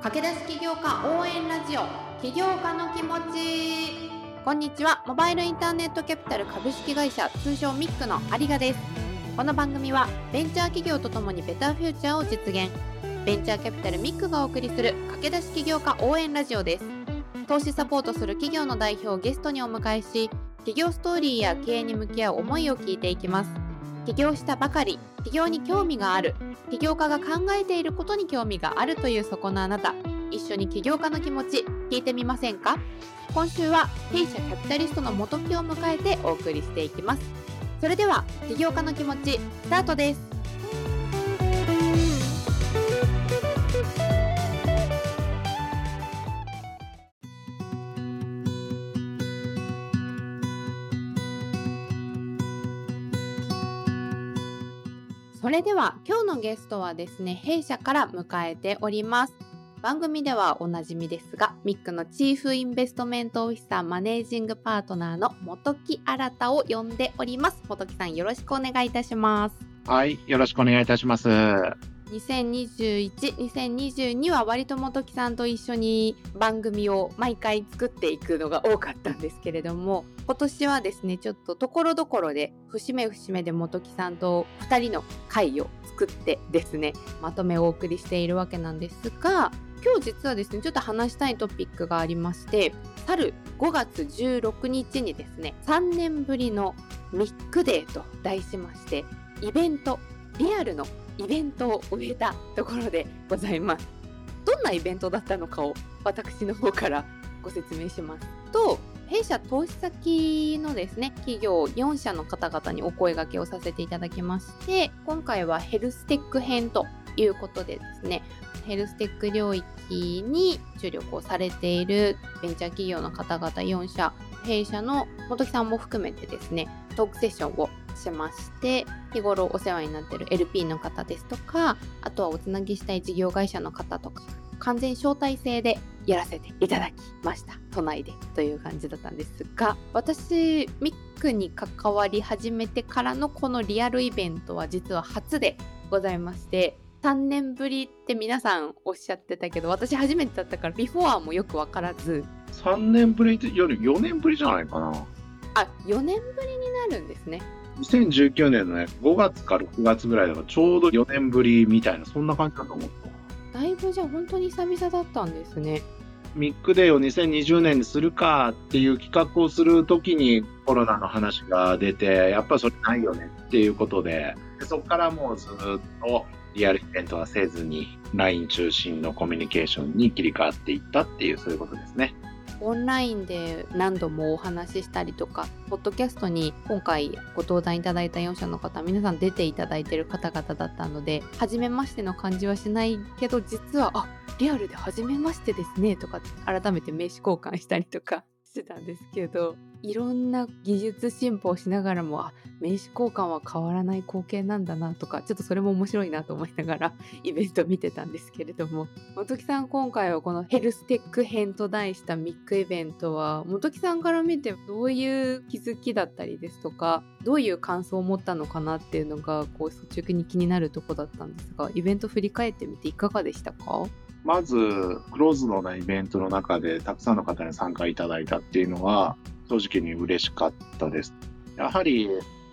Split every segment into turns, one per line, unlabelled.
駆け出し起業家応援ラジオ。起業家の気持ち。こんにちは。モバイルインターネットキャピタル株式会社通称ミックの有賀です。この番組はベンチャー企業とともにベターフューチャーを実現。ベンチャーキャピタルミックがお送りする駆け出し起業家応援ラジオです。投資サポートする企業の代表をゲストにお迎えし企業ストーリーや経営に向き合う思いを聞いていきます。起業したばかり。起業に興味がある。起業家が考えていることに興味があるというそこのあなた。一緒に起業家の気持ち聞いてみませんか？今週は弊社キャピタリストの元木を迎えてお送りしていきます。それでは起業家の気持ちスタートです。れでは今日のゲストはですね弊社から迎えております。番組ではおなじみですがミックのチーフインベストメントオフィサーマネージングパートナーの元木新を呼んでおります。元木さんよろしくお願いいたします。
はいよろしくお願いいたします。
2021、2022は割と本木さんと一緒に番組を毎回作っていくのが多かったんですけれども、今年はですね、ちょっとところどころで節目節目で本木さんと2人の会を作ってですね、まとめをお送りしているわけなんですが、今日実はですね、ちょっと話したいトピックがありまして、去る5月16日にですね、3年ぶりのミックデーと題しまして、イベント、リアルのイベントを終えたところでございます。どんなイベントだったのかを私の方からご説明しますと、弊社投資先のですね、企業4社の方々にお声掛けをさせていただきまして、今回はヘルステック編ということでですね、ヘルステック領域に注力をされているベンチャー企業の方々4社、弊社の本木さんも含めてですね、トークセッションをしまして日頃お世話になってる LP の方ですとかあとはおつなぎしたい事業会社の方とか完全招待制でやらせていただきました。都内でという感じだったんですが私ミックに関わり始めてからのこのリアルイベントは実は初でございまして3年ぶりって皆さんおっしゃってたけど私初めてだったからビフォアもよく分からず。
3年ぶりより4年ぶりじゃないかな。
あ4年ぶりになるんですね
2019年のね、5月から6月ぐらいだから、ちょうど4年ぶりみたいな、そんな感じだと思った。
だいぶじゃあ本当に久々だったんですね。
ミックデーを2020年にするかっていう企画をするときにコロナの話が出て、やっぱりそれないよねっていうことで、でそこからもうずっとリアルイベントはせずに、LINE 中心のコミュニケーションに切り替わっていったっていう、そういうことですね。
オンラインで何度もお話ししたりとか、ポッドキャストに今回ご登壇いただいた4社の方、皆さん出ていただいてる方々だったので、初めましての感じはしないけど、実は、あ、リアルで初めましてですね、とか、改めて名刺交換したりとかしてたんですけど、いろんな技術進歩をしながらもあ名刺交換は変わらない光景なんだなとかちょっとそれも面白いなと思いながら イベント見てたんですけれども。本木さん今回はこのヘルステック編と題したミックイベントは本木さんから見てどういう気づきだったりですとかどういう感想を持ったのかなっていうのがこう率直に気になるとこだったんですがイベント振り返ってみていかがでしたか？
まず、クローズドなイベントの中でたくさんの方に参加いただいたっていうのは、正直に嬉しかったです。やはり、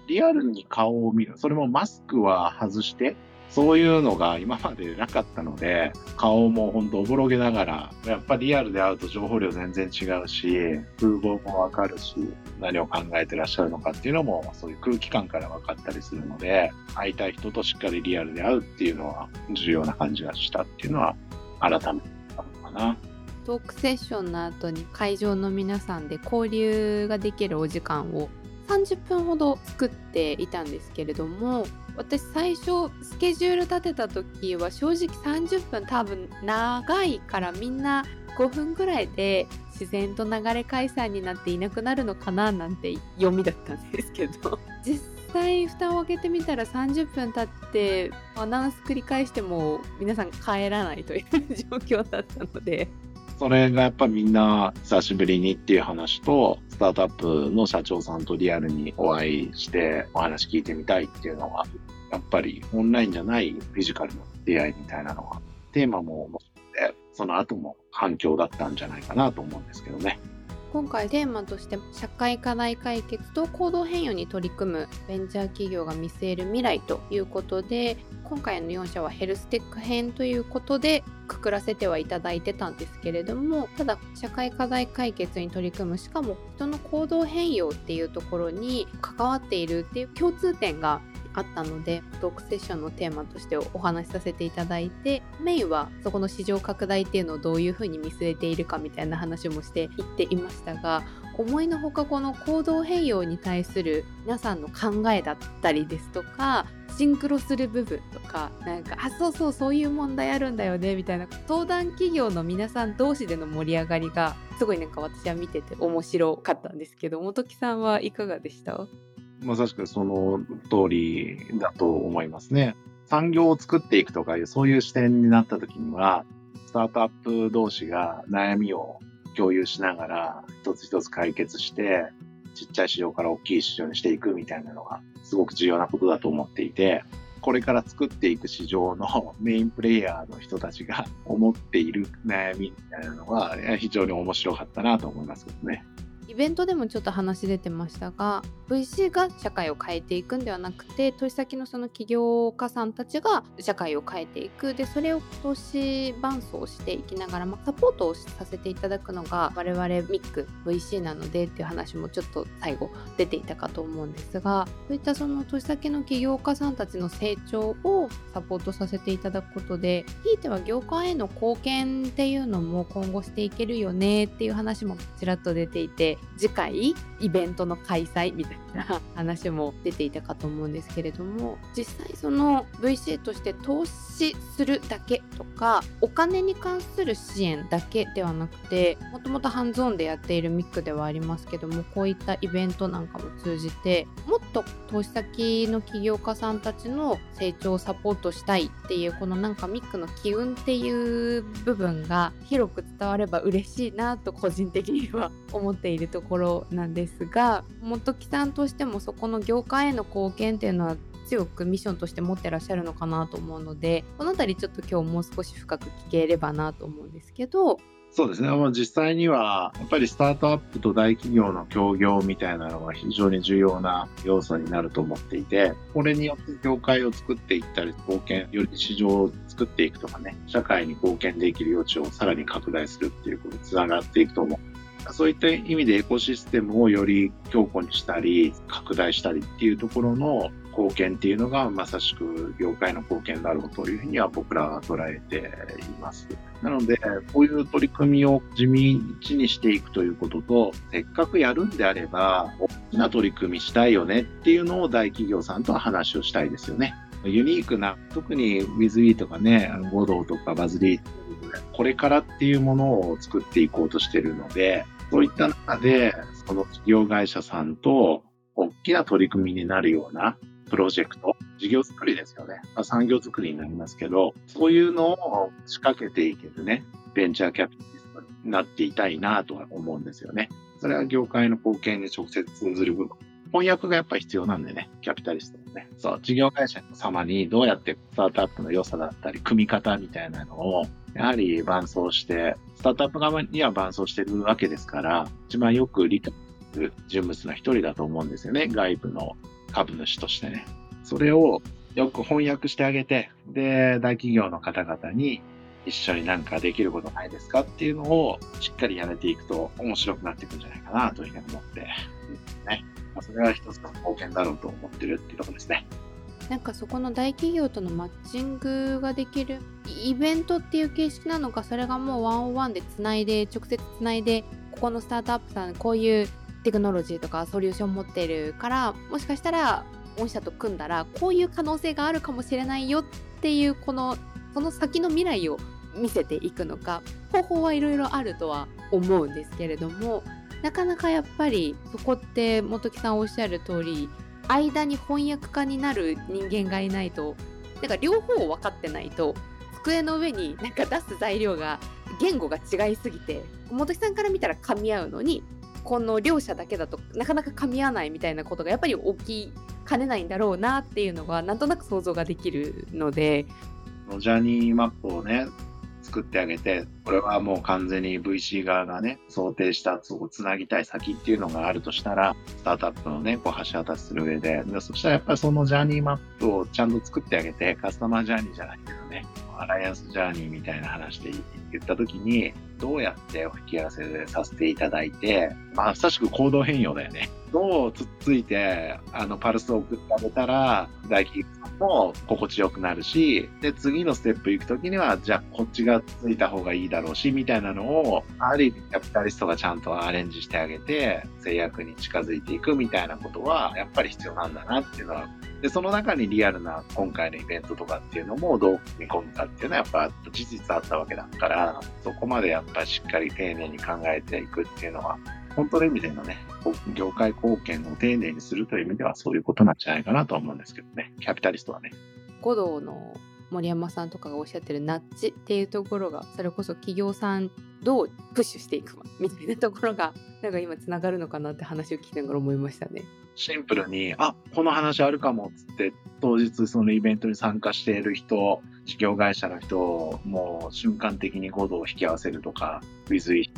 リアルに顔を見る。それもマスクは外して、そういうのが今までなかったので、顔もほんとおぼろげながら、やっぱリアルで会うと情報量全然違うし、風貌もわかるし、何を考えてらっしゃるのかっていうのも、そういう空気感から分かったりするので、会いたい人としっかりリアルで会うっていうのは重要な感じがしたっていうのは、改めてたのかな。
トークセッションの後に会場の皆さんで交流ができるお時間を30分ほど作っていたんですけれども私最初スケジュール立てた時は正直30分多分長いからみんな5分ぐらいで自然と流れ解散になっていなくなるのかななんて読みだったんですけど実 際蓋を開けてみたら30分経ってアナウンス繰り返しても皆さん帰らないという状況だったので
それがやっぱみんな久しぶりにっていう話と、スタートアップの社長さんとリアルにお会いしてお話聞いてみたいっていうのが、やっぱりオンラインじゃないフィジカルの出会いみたいなのが、テーマも面白くて、その後も反響だったんじゃないかなと思うんですけどね。
今回テーマとして社会課題解決と行動変容に取り組むベンチャー企業が見据える未来ということで今回の4社はヘルステック編ということでくくらせてはいただいてたんですけれどもただ社会課題解決に取り組むしかも人の行動変容っていうところに関わっているっていう共通点があったのでトークセッションのテーマとしてお話しさせていただいてメインはそこの市場拡大っていうのをどういうふうに見据えているかみたいな話もしていっていましたが思いのほかこの行動変容に対する皆さんの考えだったりですとかシンクロする部分とかなんかあそうそうそういう問題あるんだよねみたいな登壇企業の皆さん同士での盛り上がりがすごいなんか私は見てて面白かったんですけど本木さんはいかがでした？
まさしくその通りだと思いますね。産業を作っていくとかいう、そういう視点になった時には、スタートアップ同士が悩みを共有しながら、一つ一つ解決して、ちっちゃい市場から大きい市場にしていくみたいなのが、すごく重要なことだと思っていて、これから作っていく市場の メインプレイヤーの人たちが思っている悩みみたいなのは、非常に面白かったなと思いますけどね。
イベントでもちょっと話出てましたが VC が社会を変えていくんではなくて投資先のその起業家さんたちが社会を変えていく。でそれを投資伴走していきながら、まあ、サポートをさせていただくのが我々ミック VC なのでっていう話もちょっと最後出ていたかと思うんですがそういったその投資先の起業家さんたちの成長をサポートさせていただくことでひいては業界への貢献っていうのも今後していけるよねっていう話もちらっと出ていて次回イベントの開催みたいな話も出ていたかと思うんですけれども実際その VC として投資するだけとかお金に関する支援だけではなくてもともとハンズオンでやっているミックではありますけどもこういったイベントなんかも通じてもっと投資先の起業家さんたちの成長をサポートしたいっていうこのなんかミックの機運っていう部分が広く伝われば嬉しいなと個人的には思っているところなんですが本木さんとしてもそこの業界への貢献っていうのは強くミッションとして持ってらっしゃるのかなと思うのでこの辺りちょっと今日もう少し深く聞ければなと思うんですけど
そうですね。まあ、実際には、やっぱりスタートアップと大企業の協業みたいなのが非常に重要な要素になると思っていて、これによって業界を作っていったり、貢献、より市場を作っていくとかね、社会に貢献できる余地をさらに拡大するっていうことにつながっていくと思うそういった意味でエコシステムをより強固にしたり、拡大したりっていうところの貢献っていうのがまさしく業界の貢献だろうというふうには僕らは捉えています。なので、こういう取り組みを地道にしていくということと、せっかくやるんであれば、大きな取り組みしたいよねっていうのを大企業さんとは話をしたいですよね。ユニークな、特に WithE とかね、ゴドとかバズリー、これからっていうものを作っていこうとしてるので、そういった中で、その事業会社さんと大きな取り組みになるようなプロジェクト、事業作りですよね。まあ、産業作りになりますけど、そういうのを仕掛けていけるね、ベンチャーキャピタリストになっていたいなとは思うんですよね。それは業界の貢献に直接通ずる部分。翻訳がやっぱ必要なんでね、キャピタリストね。そう、事業会社様にどうやってスタートアップの良さだったり、組み方みたいなのを、やはり伴走して、スタートアップ側には伴走してるわけですから、一番よく理解する人物の一人だと思うんですよね。外部の株主としてね。それをよく翻訳してあげて、で、大企業の方々に一緒になんかできることないですかっていうのをしっかりやれていくと面白くなっていくんじゃないかなというふうに思ってね。まあ、それは一つの貢献だろうと思ってるっていうところですね。
なんかそこの大企業とのマッチングができるイベントっていう形式なのかそれがもうワンオンワンでつないで直接つないでここのスタートアップさんこういうテクノロジーとかソリューション持ってるからもしかしたら御社と組んだらこういう可能性があるかもしれないよっていうこのその先の未来を見せていくのか方法はいろいろあるとは思うんですけれどもなかなかやっぱりそこって本木さんおっしゃる通り間に翻訳家になる人間がいないとなんか両方分かってないと机の上になんか出す材料が言語が違いすぎて本木さんから見たら噛み合うのにこの両者だけだとなかなか噛み合わないみたいなことがやっぱり起きかねないんだろうなっていうのがなんとなく想像ができるので。
ジャーニーマップをね作ってあげて、これはもう完全に VC 側がね、想定したをつなぎたい先っていうのがあるとしたら、スタートアップのね、こう橋渡しする上で、でそしたらやっぱりそのジャーニーマップをちゃんと作ってあげて、カスタマージャーニーじゃないけどね、アライアンスジャーニーみたいな話で言ったときに、どうやってお引き合わせさせていただいて、まさしく行動変容だよね。どうつっついて、あの、パルスを送ってあげたら、大企業さんも心地よくなるし、で、次のステップ行くときには、じゃあこっちがついた方がいいだろうし、みたいなのを、ある意味キャピタリストがちゃんとアレンジしてあげて、制約に近づいていくみたいなことは、やっぱり必要なんだなっていうのはで、その中にリアルな今回のイベントとかっていうのもどう組み込むかっていうのはやっぱ事実あったわけだから、そこまでやっぱりしっかり丁寧に考えていくっていうのは、本当の意味でのね、業界貢献を丁寧にするという意味ではそういうことなんじゃないかなと思うんですけどね、キャピタリストはね。
五道の森山さんとかがおっしゃってるナッチっていうところがそれこそ企業さんどうプッシュしていくみたいなところがなんか今つながるのかなって話を聞きながら思いましたね。
シンプルに、あ、この話あるかもっつって、当日そのイベントに参加している人、事業会社の人もう瞬間的に5度を引き合わせるとか、ウィズイ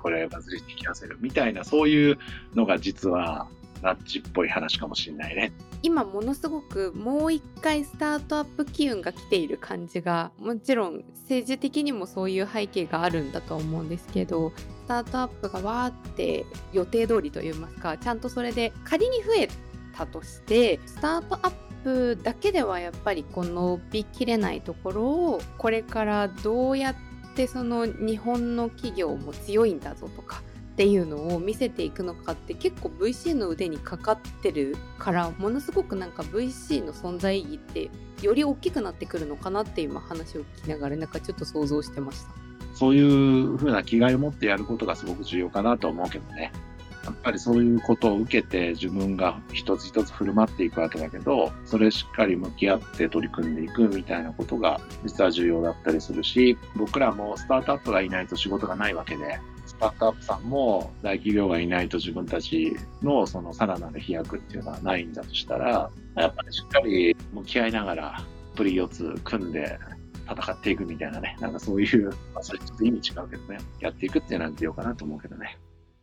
これバズり引き合わせるみたいな、そういうのが実はナッチっぽい話かもしれないね。
今ものすごくもう一回スタートアップ機運が来ている感じがもちろん政治的にもそういう背景があるんだと思うんですけどスタートアップがわーって予定通りといいますかちゃんとそれで仮に増えたとしてスタートアップだけではやっぱりこの伸びきれないところをこれからどうやってその日本の企業も強いんだぞとかっていうのを見せていくのかって結構 VC の腕にかかってるからものすごくなんか VC の存在意義ってより大きくなってくるのかなって今話を聞きながらなんかちょっと想像してました。
そういうふうな気概を持ってやることがすごく重要かなと思うけどねやっぱりそういうことを受けて自分が一つ一つ振る舞っていくわけだけどそれしっかり向き合って取り組んでいくみたいなことが実は重要だったりするし僕らもスタートアップがいないと仕事がないわけでスタートアップさんも大企業がいないと自分たちのそのさらなる飛躍っていうのはないんだとしたら、やっぱりしっかり向き合いながら、プリ四つ組んで戦っていくみたいなね、なんかそういう、まあ、それちょっと意味違うけどね、やっていくっていうのは重要かなと思うけどね。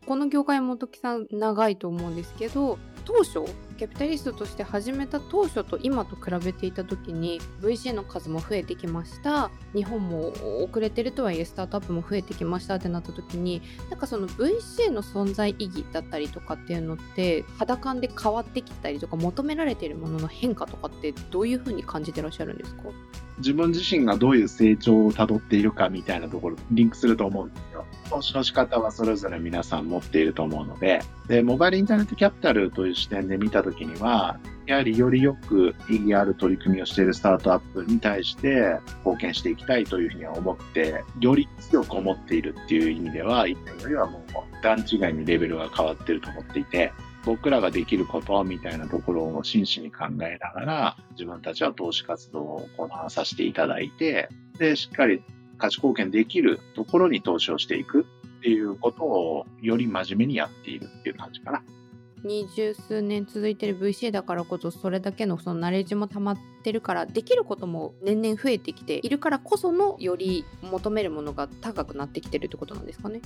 この業界も時さん長いと思うんですけど当初キャピタリストとして始めた当初と今と比べていた時に VC の数も増えてきました日本も遅れてるとはいえスタートアップも増えてきましたってなった時になんかその VC の存在意義だったりとかっていうのって肌感で変わってきたりとか求められているものの変化とかってどういうふうに感じてらっしゃるんですか？
自分自身がどういう成長をたどっているかみたいなところリンクすると思うんですよ。投資の仕方はそれぞれ皆さん持っていると思うので、で、モバイルインターネットキャピタルという視点で見たときには、やはりよりよく意義ある取り組みをしているスタートアップに対して貢献していきたいというふうには思って、より強く思っているっていう意味では、以前よりはもう段違いにレベルが変わっていると思っていて、僕らができることみたいなところを真摯に考えながら、自分たちは投資活動を行わさせていただいて、で、しっかり価値貢献できるところに投資をしていくっていうことをより真面目にやっているっていう感じかな。
二十数年続いてる VC だからこそそれだけのそのナレッジも溜まってるからできることも年々増えてきているからこそのより求めるものが高くなってきてるってことなんですかね。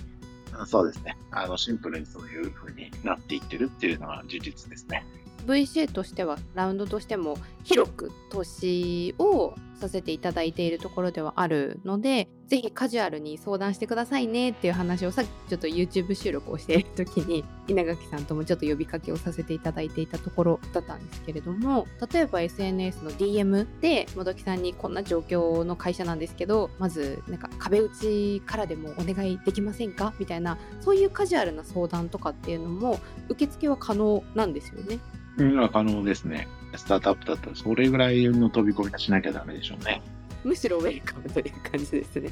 そうですね。あの、シンプルにそういう風になっていってるっていうのは事実ですね。
VC としてはラウンドとしても広く投資をさせていただいているところではあるのでぜひカジュアルに相談してくださいねっていう話をさっきちょっと YouTube 収録をしている時に稲垣さんともちょっと呼びかけをさせていただいていたところだったんですけれども例えば SNS の DM でもどきさんにこんな状況の会社なんですけどまずなんか壁打ちからでもお願いできませんかみたいなそういうカジュアルな相談とかっていうのも受付は可能なんですよね。
うん、可能ですね。スタートアップだったらそれぐらいの飛び込みしなきゃダメでしょうね。
むしろウェルカムという感じですね。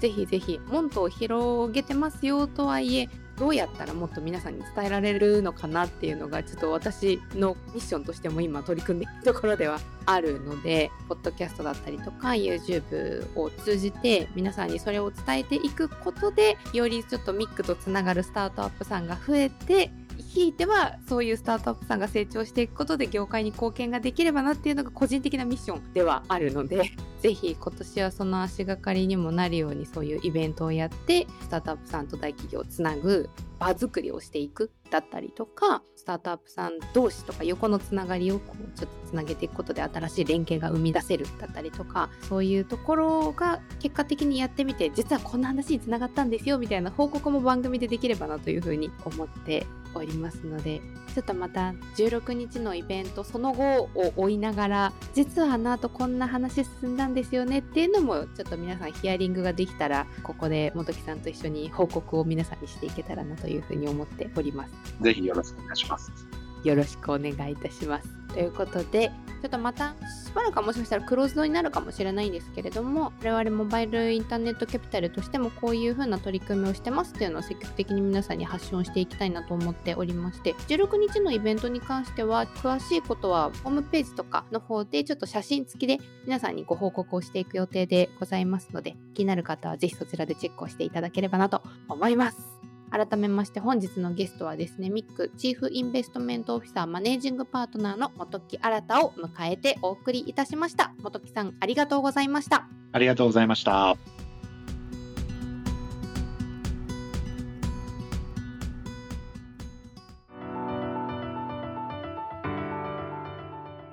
ぜひぜひ、門戸を広げてますよとはいえ、どうやったらもっと皆さんに伝えられるのかなっていうのが、ちょっと私のミッションとしても今取り組んでいるところではあるので、ポッドキャストだったりとか、YouTube を通じて皆さんにそれを伝えていくことで、よりちょっとミックとつながるスタートアップさんが増えて、ひいてはそういうスタートアップさんが成長していくことで業界に貢献ができればなっていうのが個人的なミッションではあるので ぜひ今年はその足がかりにもなるようにそういうイベントをやってスタートアップさんと大企業をつなぐ場作りをしていくだったりとかスタートアップさん同士とか横のつながりをこうちょっとつなげていくことで新しい連携が生み出せるだったりとかそういうところが結果的にやってみて実はこんな話につながったんですよみたいな報告も番組でできればなというふうに思っておりますのでちょっとまた16日のイベントその後を追いながら実はあの後こんな話進んだんですよねっていうのもちょっと皆さんヒアリングができたらここで本木さんと一緒に報告を皆さんにしていけたらなというふうに思っております。
ぜひよろしくお願いします。
よろしくお願いいたします。ということで、ちょっとまたしばらくはもしかしたらクローズドになるかもしれないんですけれども、我々モバイルインターネットキャピタルとしてもこういう風な取り組みをしてますっていうのを積極的に皆さんに発信をしていきたいなと思っておりまして、16日のイベントに関しては、詳しいことはホームページとかの方でちょっと写真付きで皆さんにご報告をしていく予定でございますので、気になる方はぜひそちらでチェックをしていただければなと思います。改めまして本日のゲストはですね、ミックチーフインベストメントオフィサーマネージングパートナーの本木新を迎えてお送りいたしました。本木さん、ありがとうございました。
ありがとうございました。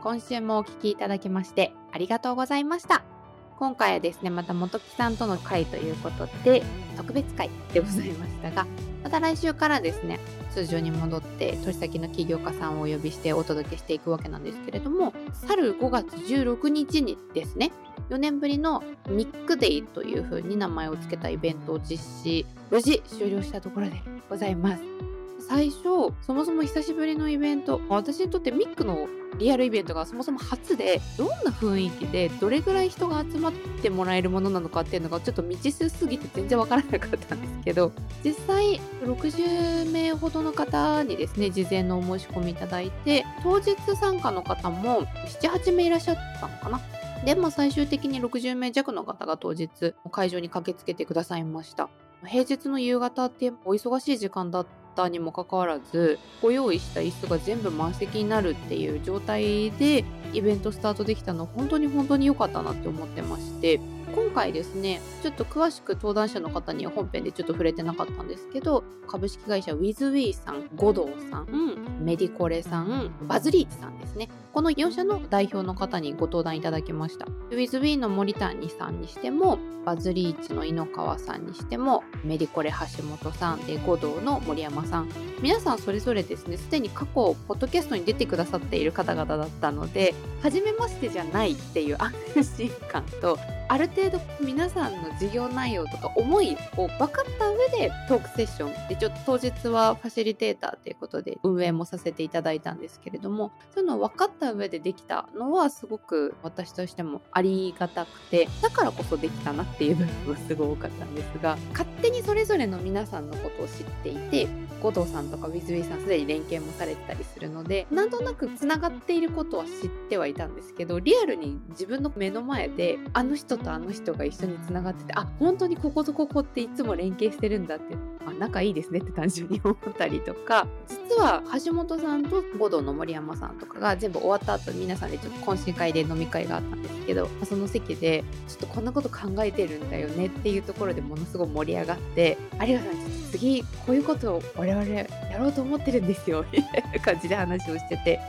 今週もお聞きいただきましてありがとうございました。今回はですね、また元木さんとの会ということで、特別会でございましたが、また来週からですね、通常に戻って取先の起業家さんをお呼びしてお届けしていくわけなんですけれども、去る5月16日にですね、4年ぶりのミックデイという風に名前を付けたイベントを実施、無事終了したところでございます。最初、そもそも久しぶりのイベント、私にとってミックのリアルイベントがそもそも初でどんな雰囲気でどれぐらい人が集まってもらえるものなのかっていうのがちょっと未知数すぎて全然わからなかったんですけど実際60名ほどの方にですね事前のお申し込みいただいて当日参加の方も78名いらっしゃったのかな？で、まあ、最終的に60名弱の方が当日会場に駆けつけてくださいました。平日の夕方ってお忙しい時間だったにもかかわらずご用意した椅子が全部満席になるっていう状態でイベントスタートできたの本当に本当に良かったなって思ってまして。今回ですねちょっと詳しく登壇者の方には本編でちょっと触れてなかったんですけど株式会社 WithWe さん五道さんメディコレさんバズリーチさんですね。この4社の代表の方にご登壇いただきました。WithWe の森谷さんにしてもバズリーチの井ノ川さんにしてもメディコレ橋本さんで五道の森山さん。皆さんそれぞれですねすでに過去ポッドキャストに出てくださっている方々だったので初めましてじゃないっていう安心感とある程度皆さんの事業内容とか思いを分かった上でトークセッションでちょっと当日はファシリテーターということで運営もさせていただいたんですけれどもそういうのを分かった上でできたのはすごく私としてもありがたくてだからこそできたなっていう部分はすごい多かったんですが勝手にそれぞれの皆さんのことを知っていて後藤さんとかウィズウィさんすでに連携もされてたりするのでなんとなくつながっていることは知ってはいたんですけどリアルに自分の目の前であの人とあのの人が一緒につながっててあ本当にこことここっていつも連携してるんだってあ仲いいですねって単純に思ったりとか実は橋本さんと五道の森山さんとかが全部終わった後皆さんでちょっと懇親会で飲み会があったんですけどその席でちょっとこんなこと考えてるんだよねっていうところでものすごい盛り上がって有賀さんちょっと次こういうことを我々やろうと思ってるんですよみたいな 感じで話をしてて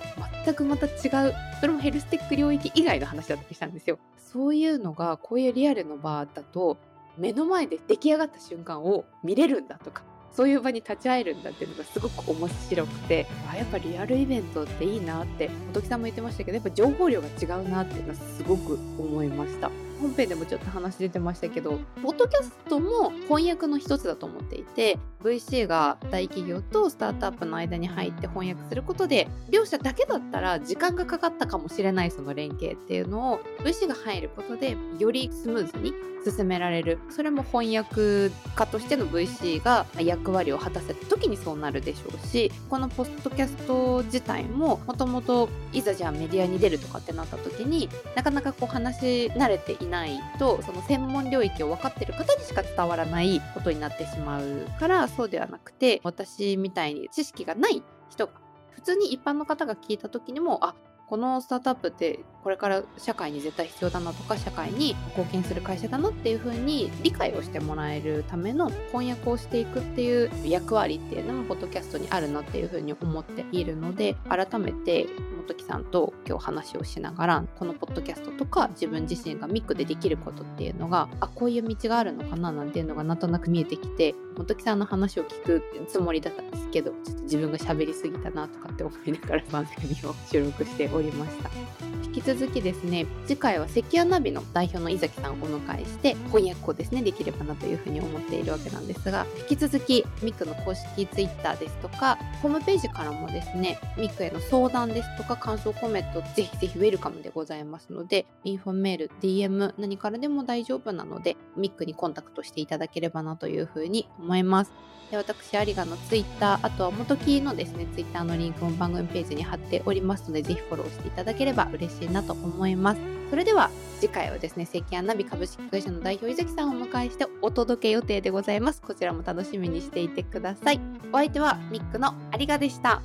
全くまた違うそれもヘルステック領域以外の話だったりしたんですよ。そういうのがこういうリアルの場だと目の前で出来上がった瞬間を見れるんだとかそういう場に立ち会えるんだっていうのがすごく面白くてあやっぱリアルイベントっていいなって本木さんも言ってましたけどやっぱ情報量が違うなっていうのはすごく思いました。本編でもちょっと話出てましたけど、ポッドキャストも翻訳の一つだと思っていて、VC が大企業とスタートアップの間に入って翻訳することで、両者だけだったら時間がかかったかもしれないその連携っていうのを VC が入ることでよりスムーズに進められる。それも翻訳家としての VC が役割を果たせた時にそうなるでしょうしこのポッドキャスト自体ももともといざじゃあメディアに出るとかってなった時になかなかこう話し慣れていないないとその専門領域を分かってる方にしか伝わらないことになってしまうからそうではなくて私みたいに知識がない人が普通に一般の方が聞いた時にもあこのスタートアップってこれから社会に絶対必要だなとか社会に貢献する会社だなっていう風に理解をしてもらえるための翻訳をしていくっていう役割っていうのもポッドキャストにあるなっていう風に思っているので改めて本木さんと今日話をしながらこのポッドキャストとか自分自身がミックでできることっていうのがあこういう道があるのかななんていうのがなんとなく見えてきて本木さんの話を聞くつもりだったんですけどちょっと自分が喋りすぎたなとかって思いながら番組を収録しておりました引き続きですね次回は関谷ナビの代表の井崎さんをお迎えして翻訳をですねできればなというふうに思っているわけなんですが引き続きミクの公式 Twitter ですとかホームページからもですねミクへの相談ですとか感想コメントぜひぜひウェルカムでございますので info メール DM 何からでも大丈夫なのでミックにコンタクトしていただければなというふうに思います。で私、有賀のツイッター、あとは元木のですね、ツイッターのリンクも番組ページに貼っておりますので、ぜひフォローしていただければ嬉しいしいなと思います。それでは、次回はですね、関谷ナビ株式会社の代表、伊崎さんをお迎えしてお届け予定でございます。こちらも楽しみにしていてください。お相手はミックの有賀でした。